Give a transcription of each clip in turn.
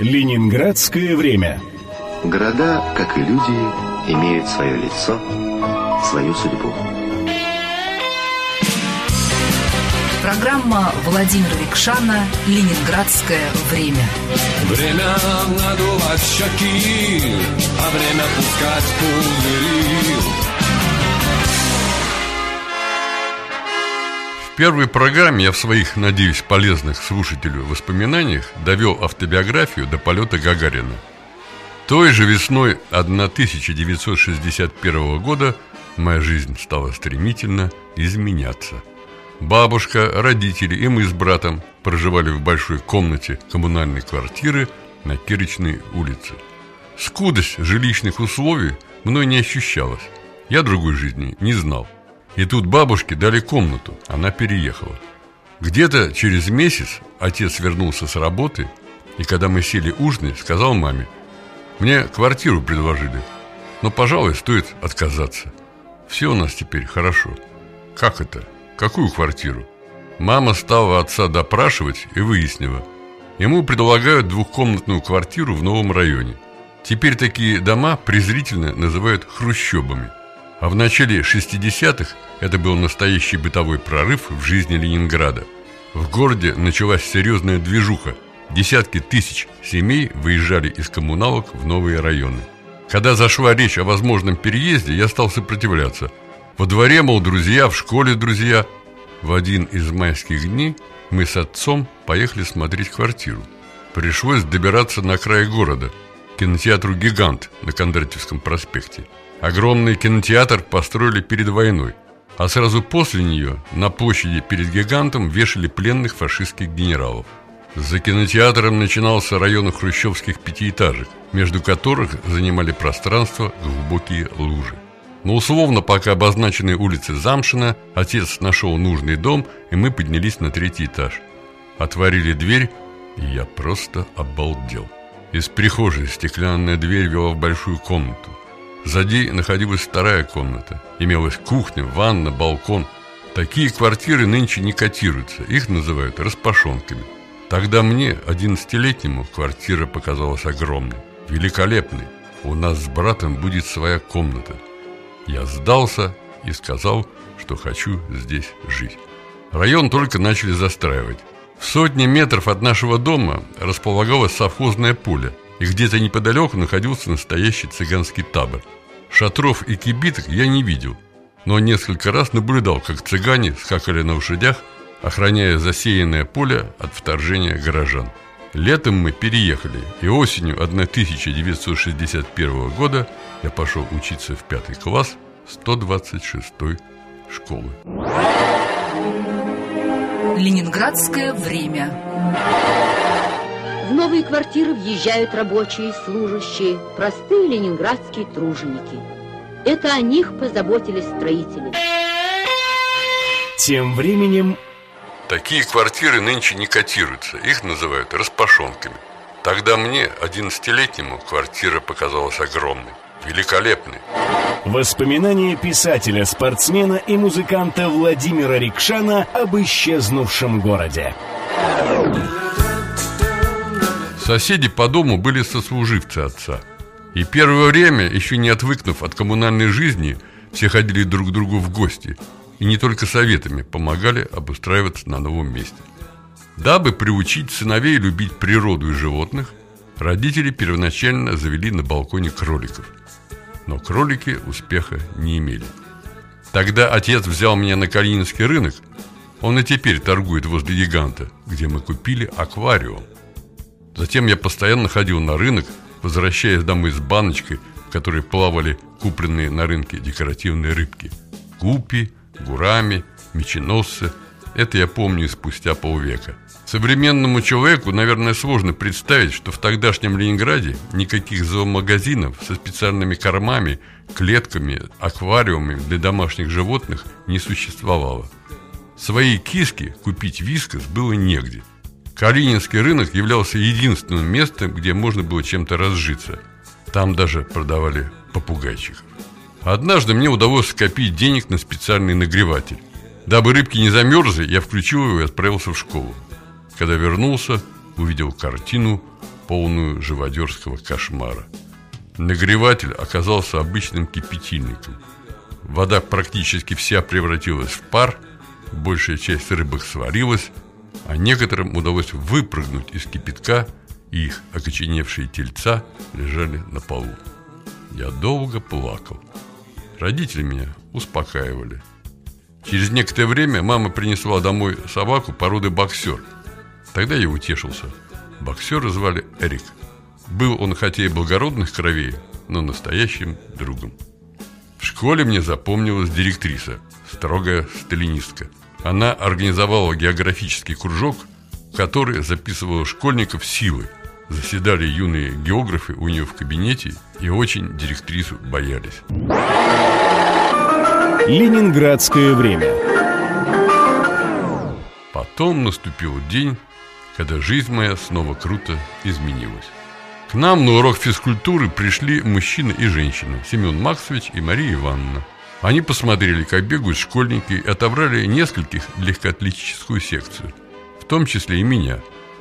Ленинградское время. Города, как и люди, имеют свое лицо, свою судьбу. Программа Владимира Викшана «Ленинградское время». Время надувать щеки, а время пускать пузыри. Первой программе я в своих, надеюсь, полезных слушателю воспоминаниях довел автобиографию до полета Гагарина. Той же весной 1961 года моя жизнь стала стремительно изменяться. Бабушка, родители и мы с братом проживали в большой комнате коммунальной квартиры на Кирочной улице. Скудость жилищных условий мной не ощущалась. Я другой жизни не знал. И тут бабушке дали комнату, она переехала. Где-то через месяц отец вернулся с работы, и когда мы сели ужинать, сказал маме, «Мне квартиру предложили, но, пожалуй, стоит отказаться. Все у нас теперь хорошо». «Как это? Какую квартиру?» Мама стала отца допрашивать и выяснила. Ему предлагают двухкомнатную квартиру в новом районе. Теперь такие дома презрительно называют хрущебами – а в начале 60-х это был настоящий бытовой прорыв в жизни Ленинграда. В городе началась серьезная движуха. Десятки тысяч семей выезжали из коммуналок в новые районы. Когда зашла речь о возможном переезде, я стал сопротивляться. Во дворе, мол, друзья, в школе друзья. В один из майских дней мы с отцом поехали смотреть квартиру. Пришлось добираться на край города, к кинотеатру «Гигант» на Кондратьевском проспекте. Огромный кинотеатр построили перед войной, а сразу после нее на площади перед гигантом вешали пленных фашистских генералов. За кинотеатром начинался район хрущевских пятиэтажек, между которых занимали пространство глубокие лужи. Но условно пока обозначенной улицы Замшина отец нашел нужный дом, и мы поднялись на третий этаж. Отворили дверь, и я просто обалдел. Из прихожей стеклянная дверь вела в большую комнату. Сзади находилась вторая комната. Имелась кухня, ванна, балкон. Такие квартиры нынче не котируются, их называют распашонками. Тогда мне, одиннадцатилетнему, квартира показалась огромной, великолепной. У нас с братом будет своя комната. Я сдался и сказал, что хочу здесь жить. Район только начали застраивать. В сотне метров от нашего дома располагалось совхозное поле – и где-то неподалеку находился настоящий цыганский табор. Шатров и кибиток я не видел, но несколько раз наблюдал, как цыгане скакали на лошадях, охраняя засеянное поле от вторжения горожан. Летом мы переехали, и осенью 1961 года я пошел учиться в пятый класс 126 школы. Ленинградское время. В новые квартиры въезжают рабочие и служащие, простые ленинградские труженики. Это о них позаботились строители. Тем временем... Такие квартиры нынче не котируются, их называют распашонками. Тогда мне, одиннадцатилетнему, квартира показалась огромной, великолепной. Воспоминания писателя, спортсмена и музыканта Владимира Рикшана об исчезнувшем городе. Соседи по дому были сослуживцы отца. И первое время, еще не отвыкнув от коммунальной жизни, все ходили друг к другу в гости и не только советами помогали обустраиваться на новом месте. Дабы приучить сыновей любить природу и животных, родители первоначально завели на балконе кроликов. Но кролики успеха не имели. Тогда отец взял меня на Калининский рынок, он и теперь торгует возле гиганта, где мы купили аквариум. Затем я постоянно ходил на рынок, возвращаясь домой с баночкой, в которой плавали купленные на рынке декоративные рыбки. Гупи, гурами, меченосцы. Это я помню спустя полвека. Современному человеку, наверное, сложно представить, что в тогдашнем Ленинграде никаких зоомагазинов со специальными кормами, клетками, аквариумами для домашних животных не существовало. Своей киске купить вискос было негде – Калининский рынок являлся единственным местом, где можно было чем-то разжиться. Там даже продавали попугайчиков. Однажды мне удалось скопить денег на специальный нагреватель. Дабы рыбки не замерзли, я включил его и отправился в школу. Когда вернулся, увидел картину полную живодерского кошмара. Нагреватель оказался обычным кипятильником. Вода практически вся превратилась в пар, большая часть рыбок сварилась, а некоторым удалось выпрыгнуть из кипятка, и их окоченевшие тельца лежали на полу. Я долго плакал. Родители меня успокаивали. Через некоторое время мама принесла домой собаку породы боксер. Тогда я утешился. Боксера звали Эрик. Был он хотя и благородных кровей, но настоящим другом. В школе мне запомнилась директриса, строгая сталинистка. Она организовала географический кружок, который записывал школьников силой. Заседали юные географы у нее в кабинете и очень директрису боялись. Ленинградское время. Потом наступил день, когда жизнь моя снова круто изменилась. К нам на урок физкультуры пришли мужчина и женщина, Семен Максович и Мария Ивановна. Они посмотрели, как бегают школьники, и отобрали нескольких легкоатлетическую секцию, в том числе и меня.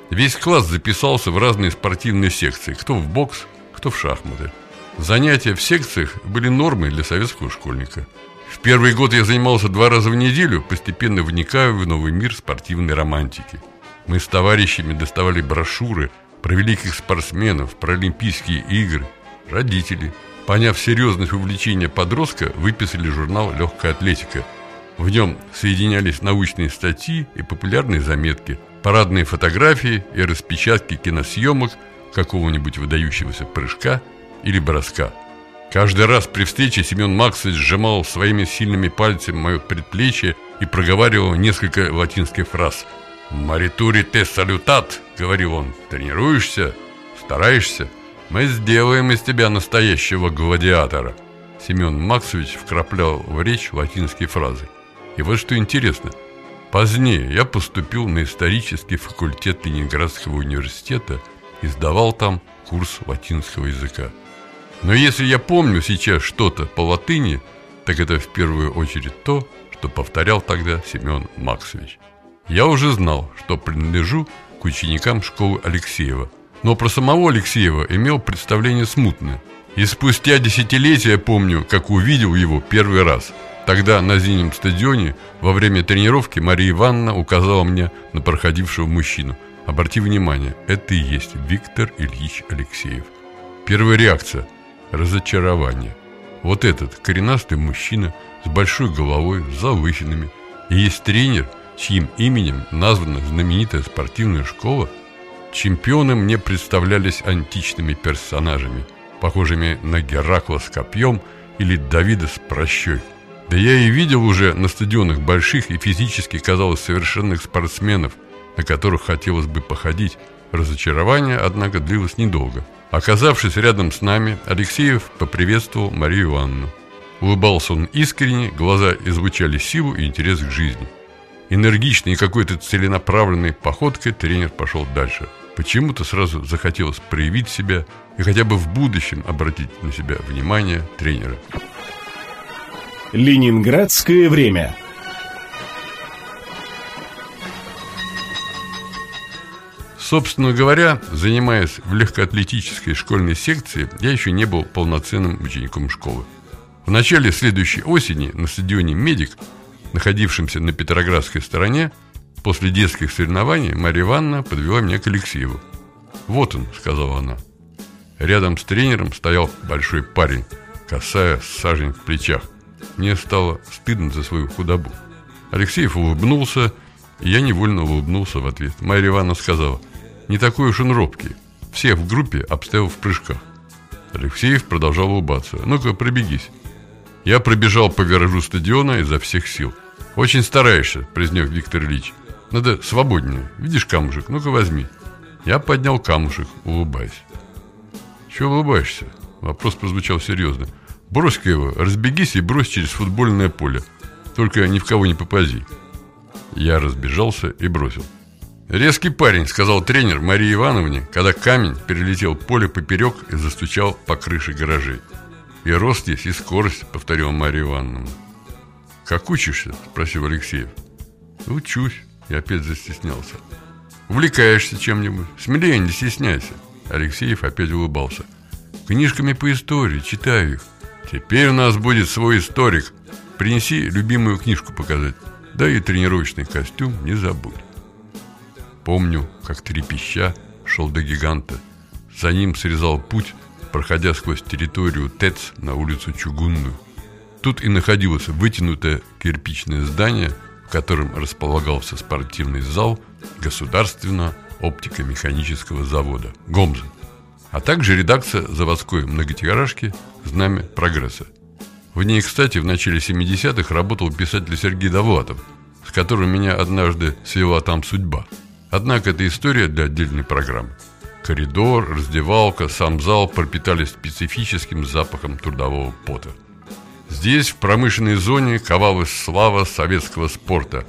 Весь класс записался в разные спортивные секции, кто в бокс, кто в шахматы. Занятия в секциях были нормой для советского школьника. В первый год я занимался два раза в неделю, постепенно вникая в новый мир спортивной романтики. Мы с товарищами доставали брошюры про великих спортсменов, про Олимпийские игры. Родители, поняв серьезность увлечения подростка, выписали журнал «Легкая атлетика». В нем соединялись научные статьи и популярные заметки, парадные фотографии и распечатки киносъемок какого-нибудь выдающегося прыжка или броска – Каждый раз при встрече Семен Максович сжимал своими сильными пальцами мое предплечье и проговаривал несколько латинских фраз. «Маритури те салютат», — говорил он, — «тренируешься, стараешься, мы сделаем из тебя настоящего гладиатора». Семен Максович вкраплял в речь латинские фразы. И вот что интересно. Позднее я поступил на исторический факультет Ленинградского университета и сдавал там курс латинского языка. Но если я помню сейчас что-то по латыни, так это в первую очередь то, что повторял тогда Семен Максович. Я уже знал, что принадлежу к ученикам школы Алексеева, но про самого Алексеева имел представление смутное. И спустя десятилетия помню, как увидел его первый раз. Тогда на зимнем стадионе во время тренировки Мария Ивановна указала мне на проходившего мужчину. Обрати внимание, это и есть Виктор Ильич Алексеев. Первая реакция – разочарование. Вот этот коренастый мужчина с большой головой, с залысинами. И есть тренер, чьим именем названа знаменитая спортивная школа. Чемпионы мне представлялись античными персонажами, похожими на Геракла с копьем или Давида с прощой. Да я и видел уже на стадионах больших и физически, казалось, совершенных спортсменов, на которых хотелось бы походить. Разочарование, однако, длилось недолго – Оказавшись рядом с нами, Алексеев поприветствовал Марию Ивановну. Улыбался он искренне, глаза излучали силу и интерес к жизни. Энергичной и какой-то целенаправленной походкой тренер пошел дальше. Почему-то сразу захотелось проявить себя и хотя бы в будущем обратить на себя внимание тренера. Ленинградское время. Собственно говоря, занимаясь в легкоатлетической школьной секции, я еще не был полноценным учеником школы. В начале следующей осени на стадионе «Медик», находившемся на Петроградской стороне, после детских соревнований Марья Ивановна подвела меня к Алексееву. «Вот он», — сказала она. Рядом с тренером стоял большой парень, косая сажень в плечах. Мне стало стыдно за свою худобу. Алексеев улыбнулся, и я невольно улыбнулся в ответ. Марья Ивановна сказала — не такой уж он робкий. Всех в группе обставил в прыжках. Алексеев продолжал улыбаться. «Ну-ка, пробегись». Я пробежал по виражу стадиона изо всех сил. «Очень стараешься», — признек Виктор Ильич. «Надо свободнее. Видишь камушек? Ну-ка возьми». Я поднял камушек, улыбаясь. «Чего улыбаешься?» Вопрос прозвучал серьезно. «Брось-ка его, разбегись и брось через футбольное поле. Только ни в кого не попади». Я разбежался и бросил. «Резкий парень», — сказал тренер Марии Ивановне, когда камень перелетел поле поперек и застучал по крыше гаражей. «И рост здесь, и скорость», — повторила Мария Ивановна. «Как учишься?» — спросил Алексеев. «Учусь», — и опять застеснялся. «Увлекаешься чем-нибудь? Смелее, не стесняйся». Алексеев опять улыбался. Книжками по истории, читаю их. Теперь у нас будет свой историк. Принеси любимую книжку показать. Да и тренировочный костюм не забудь. Помню, как трепеща шел до гиганта. За ним срезал путь, проходя сквозь территорию ТЭЦ на улицу Чугунную. Тут и находилось вытянутое кирпичное здание, в котором располагался спортивный зал Государственного оптико-механического завода «Гомза», а также редакция заводской многотиражки «Знамя прогресса». В ней, кстати, в начале 70-х работал писатель Сергей Довлатов, с которым меня однажды свела там судьба. Однако это история для отдельной программы. Коридор, раздевалка, сам зал пропитались специфическим запахом трудового пота. Здесь, в промышленной зоне, ковалась слава советского спорта.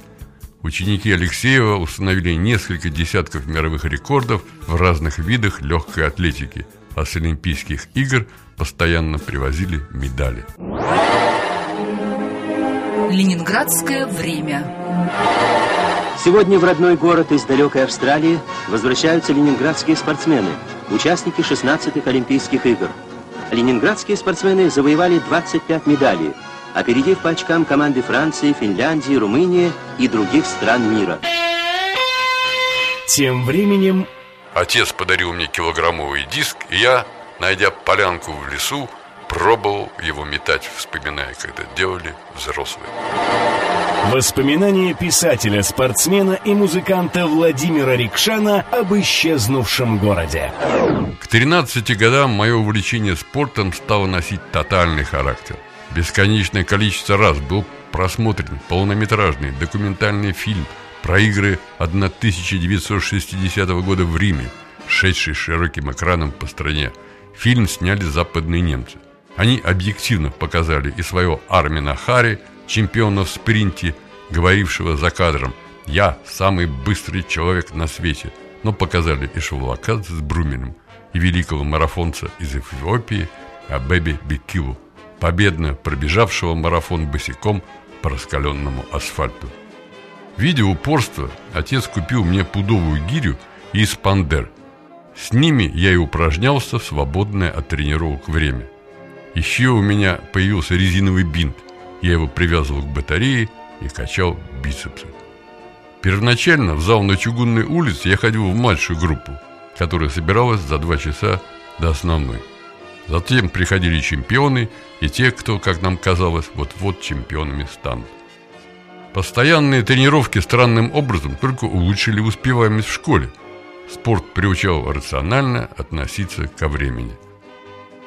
Ученики Алексеева установили несколько десятков мировых рекордов в разных видах легкой атлетики, а с Олимпийских игр постоянно привозили медали. Ленинградское время. Сегодня в родной город из далекой Австралии возвращаются ленинградские спортсмены, участники 16-х Олимпийских игр. Ленинградские спортсмены завоевали 25 медалей, опередив по очкам команды Франции, Финляндии, Румынии и других стран мира. Тем временем Отец подарил мне килограммовый диск, и я, найдя полянку в лесу, пробовал его метать, вспоминая, когда делали взрослые. Воспоминания писателя, спортсмена и музыканта Владимира Рикшана об исчезнувшем городе. К 13 годам мое увлечение спортом стало носить тотальный характер. Бесконечное количество раз был просмотрен полнометражный документальный фильм про игры 1960 года в Риме, шедший широким экраном по стране. Фильм сняли западные немцы. Они объективно показали и своего Армина Хари, чемпиона в спринте, говорившего за кадром «Я самый быстрый человек на свете», но показали и Шавлакадзе с Брумелем, и великого марафонца из Эфиопии Абеби Бекилу, победно пробежавшего марафон босиком по раскаленному асфальту. Видя упорство, отец купил мне пудовую гирю и спандер. С ними я и упражнялся в свободное от тренировок время. Еще у меня появился резиновый бинт. Я его привязывал к батарее и качал бицепсы. Первоначально в зал на Чугунной улице я ходил в младшую группу, которая собиралась за два часа до основной. Затем приходили чемпионы и те, кто, как нам казалось, вот-вот чемпионами станут. Постоянные тренировки странным образом только улучшили успеваемость в школе. Спорт приучал рационально относиться ко времени.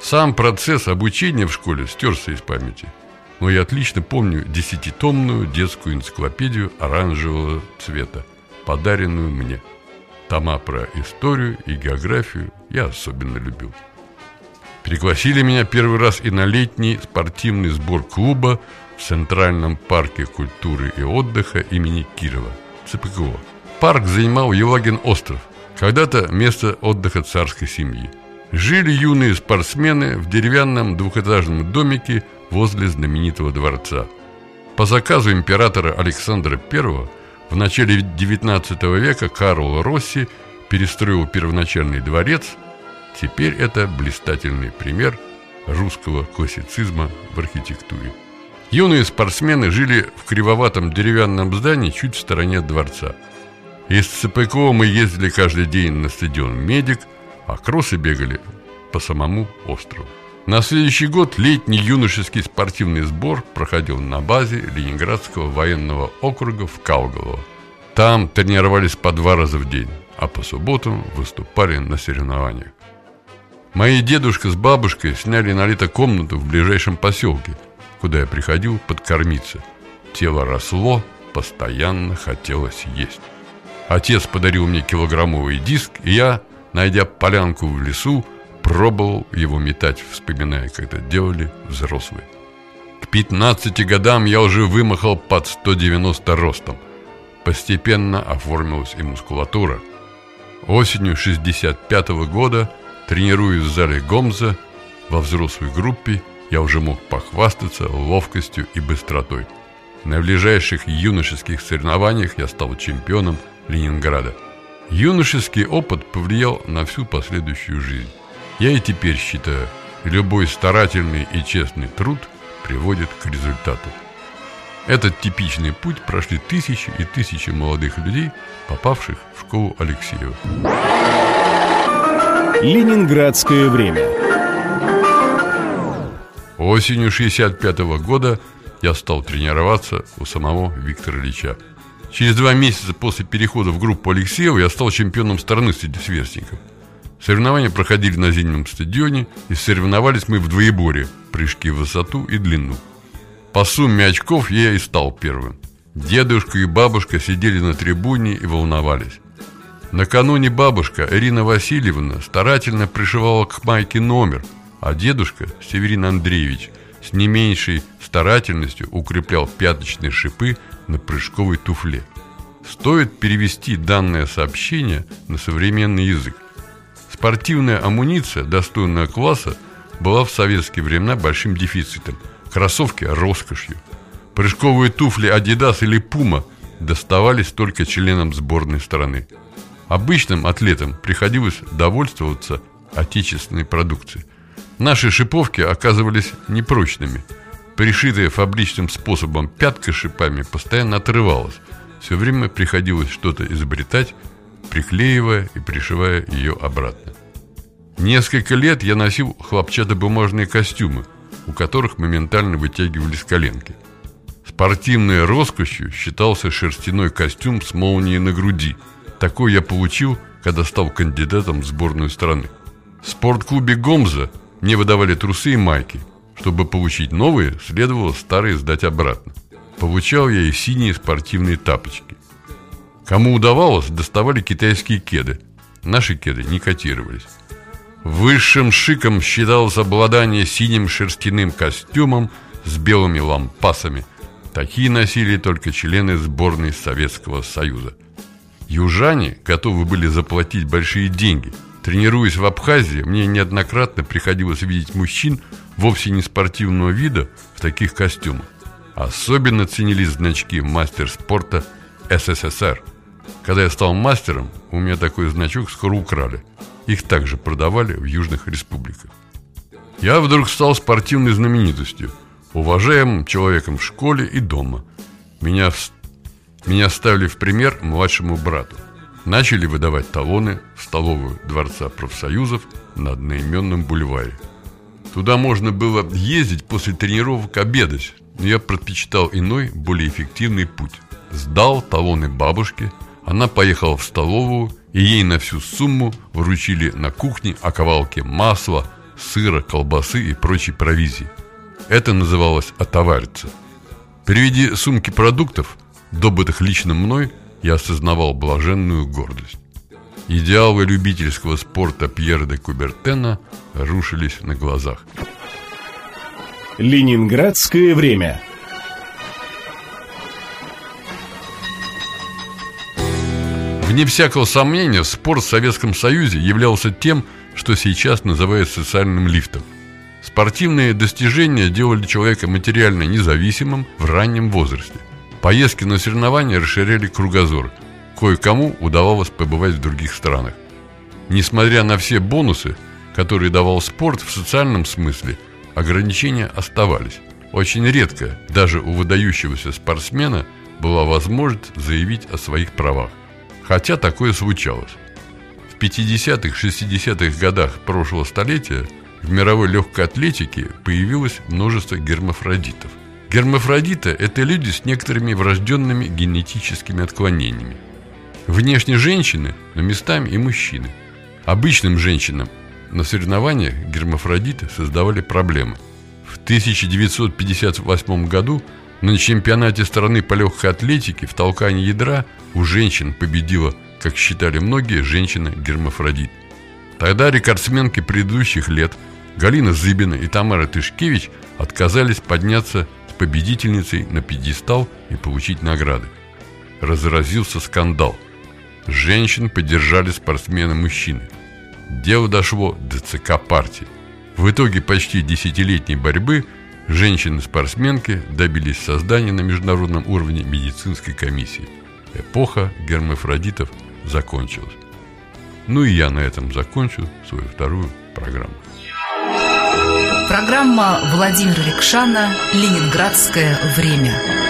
Сам процесс обучения в школе стерся из памяти. Но я отлично помню десятитомную детскую энциклопедию оранжевого цвета, подаренную мне. Тома про историю и географию я особенно любил. Пригласили меня первый раз и на летний спортивный сбор клуба в Центральном парке культуры и отдыха имени Кирова, ЦПКО. Парк занимал Елагин остров, когда-то место отдыха царской семьи. Жили юные спортсмены в деревянном двухэтажном домике возле знаменитого дворца. По заказу императора Александра I в начале XIX века Карл Росси перестроил первоначальный дворец. Теперь это блистательный пример русского классицизма в архитектуре. Юные спортсмены жили в кривоватом деревянном здании чуть в стороне от дворца. Из ЦПКО мы ездили каждый день на стадион «Медик», а кроссы бегали по самому острову. На следующий год летний юношеский спортивный сбор проходил на базе Ленинградского военного округа в Калголово. Там тренировались по два раза в день, а по субботам выступали на соревнованиях. Мои дедушка с бабушкой сняли на лето комнату в ближайшем поселке – куда я приходил подкормиться. Тело росло, постоянно хотелось есть. Отец подарил мне килограммовый диск, и я, найдя полянку в лесу, пробовал его метать, вспоминая, когда делали взрослые. К 15 годам я уже вымахал под 190 ростом. Постепенно оформилась и мускулатура. Осенью 65 -го года, тренируясь в зале Гомза, во взрослой группе, я уже мог похвастаться ловкостью и быстротой. На ближайших юношеских соревнованиях я стал чемпионом Ленинграда. Юношеский опыт повлиял на всю последующую жизнь. Я и теперь считаю, любой старательный и честный труд приводит к результату. Этот типичный путь прошли тысячи и тысячи молодых людей, попавших в школу Алексеева. Ленинградское время. Осенью 65 года я стал тренироваться у самого Виктора Ильича. Через два месяца после перехода в группу Алексеева я стал чемпионом страны среди сверстников. Соревнования проходили на зимнем стадионе, и соревновались мы в двоеборе, прыжки в высоту и длину. По сумме очков я и стал первым. Дедушка и бабушка сидели на трибуне и волновались. Накануне бабушка Ирина Васильевна старательно пришивала к майке номер, а дедушка Северин Андреевич с не меньшей старательностью укреплял пяточные шипы на прыжковой туфле. Стоит перевести данное сообщение на современный язык. Спортивная амуниция достойного класса была в советские времена большим дефицитом, кроссовки – роскошью. Прыжковые туфли Adidas или Puma доставались только членам сборной страны. Обычным атлетам приходилось довольствоваться отечественной продукцией. Наши шиповки оказывались непрочными. Пришитая фабричным способом пятка шипами постоянно отрывалась. Все время приходилось что-то изобретать, приклеивая и пришивая ее обратно. Несколько лет я носил хлопчатобумажные костюмы, у которых моментально вытягивались коленки. Спортивной роскошью считался шерстяной костюм с молнией на груди. Такой я получил, когда стал кандидатом в сборную страны. В спортклубе «Гомза» мне выдавали трусы и майки. Чтобы получить новые, следовало старые сдать обратно. Получал я и синие спортивные тапочки. Кому удавалось, доставали китайские кеды. Наши кеды не котировались. Высшим шиком считалось обладание синим шерстяным костюмом с белыми лампасами. Такие носили только члены сборной Советского Союза. Южане готовы были заплатить большие деньги. Тренируясь в Абхазии, мне неоднократно приходилось видеть мужчин вовсе не спортивного вида в таких костюмах. Особенно ценились значки мастер спорта СССР – когда я стал мастером, у меня такой значок скоро украли. Их также продавали в южных республиках. Я вдруг стал спортивной знаменитостью, уважаемым человеком в школе и дома. Меня, меня ставили в пример младшему брату. Начали выдавать талоны в столовую Дворца профсоюзов на одноименном бульваре. Туда можно было ездить после тренировок обедать, но я предпочитал иной, более эффективный путь. Сдал талоны бабушке – она поехала в столовую, и ей на всю сумму вручили на кухне оковалки масла, сыра, колбасы и прочей провизии. Это называлось отовариться. При виде сумки продуктов, добытых лично мной, я осознавал блаженную гордость. Идеалы любительского спорта Пьера де Кубертена рушились на глазах. Ленинградское время – Вне всякого сомнения, спорт в Советском Союзе являлся тем, что сейчас называют социальным лифтом. Спортивные достижения делали человека материально независимым в раннем возрасте. Поездки на соревнования расширяли кругозор. Кое-кому удавалось побывать в других странах. Несмотря на все бонусы, которые давал спорт в социальном смысле, ограничения оставались. Очень редко даже у выдающегося спортсмена была возможность заявить о своих правах. Хотя такое случалось. В 50-х, 60-х годах прошлого столетия в мировой легкой атлетике появилось множество гермафродитов. Гермафродиты – это люди с некоторыми врожденными генетическими отклонениями. Внешне женщины, но местами и мужчины. Обычным женщинам на соревнованиях гермафродиты создавали проблемы. В 1958 году на чемпионате страны по легкой атлетике в толкании ядра у женщин победила, как считали многие, женщина-гермафродит. Тогда рекордсменки предыдущих лет Галина Зыбина и Тамара Тышкевич отказались подняться с победительницей на пьедестал и получить награды. Разразился скандал. Женщин поддержали спортсмены-мужчины. Дело дошло до ЦК партии. В итоге почти десятилетней борьбы – Женщины-спортсменки добились создания на международном уровне медицинской комиссии. Эпоха гермафродитов закончилась. Ну и я на этом закончу свою вторую программу. Программа Владимира Рекшана «Ленинградское время».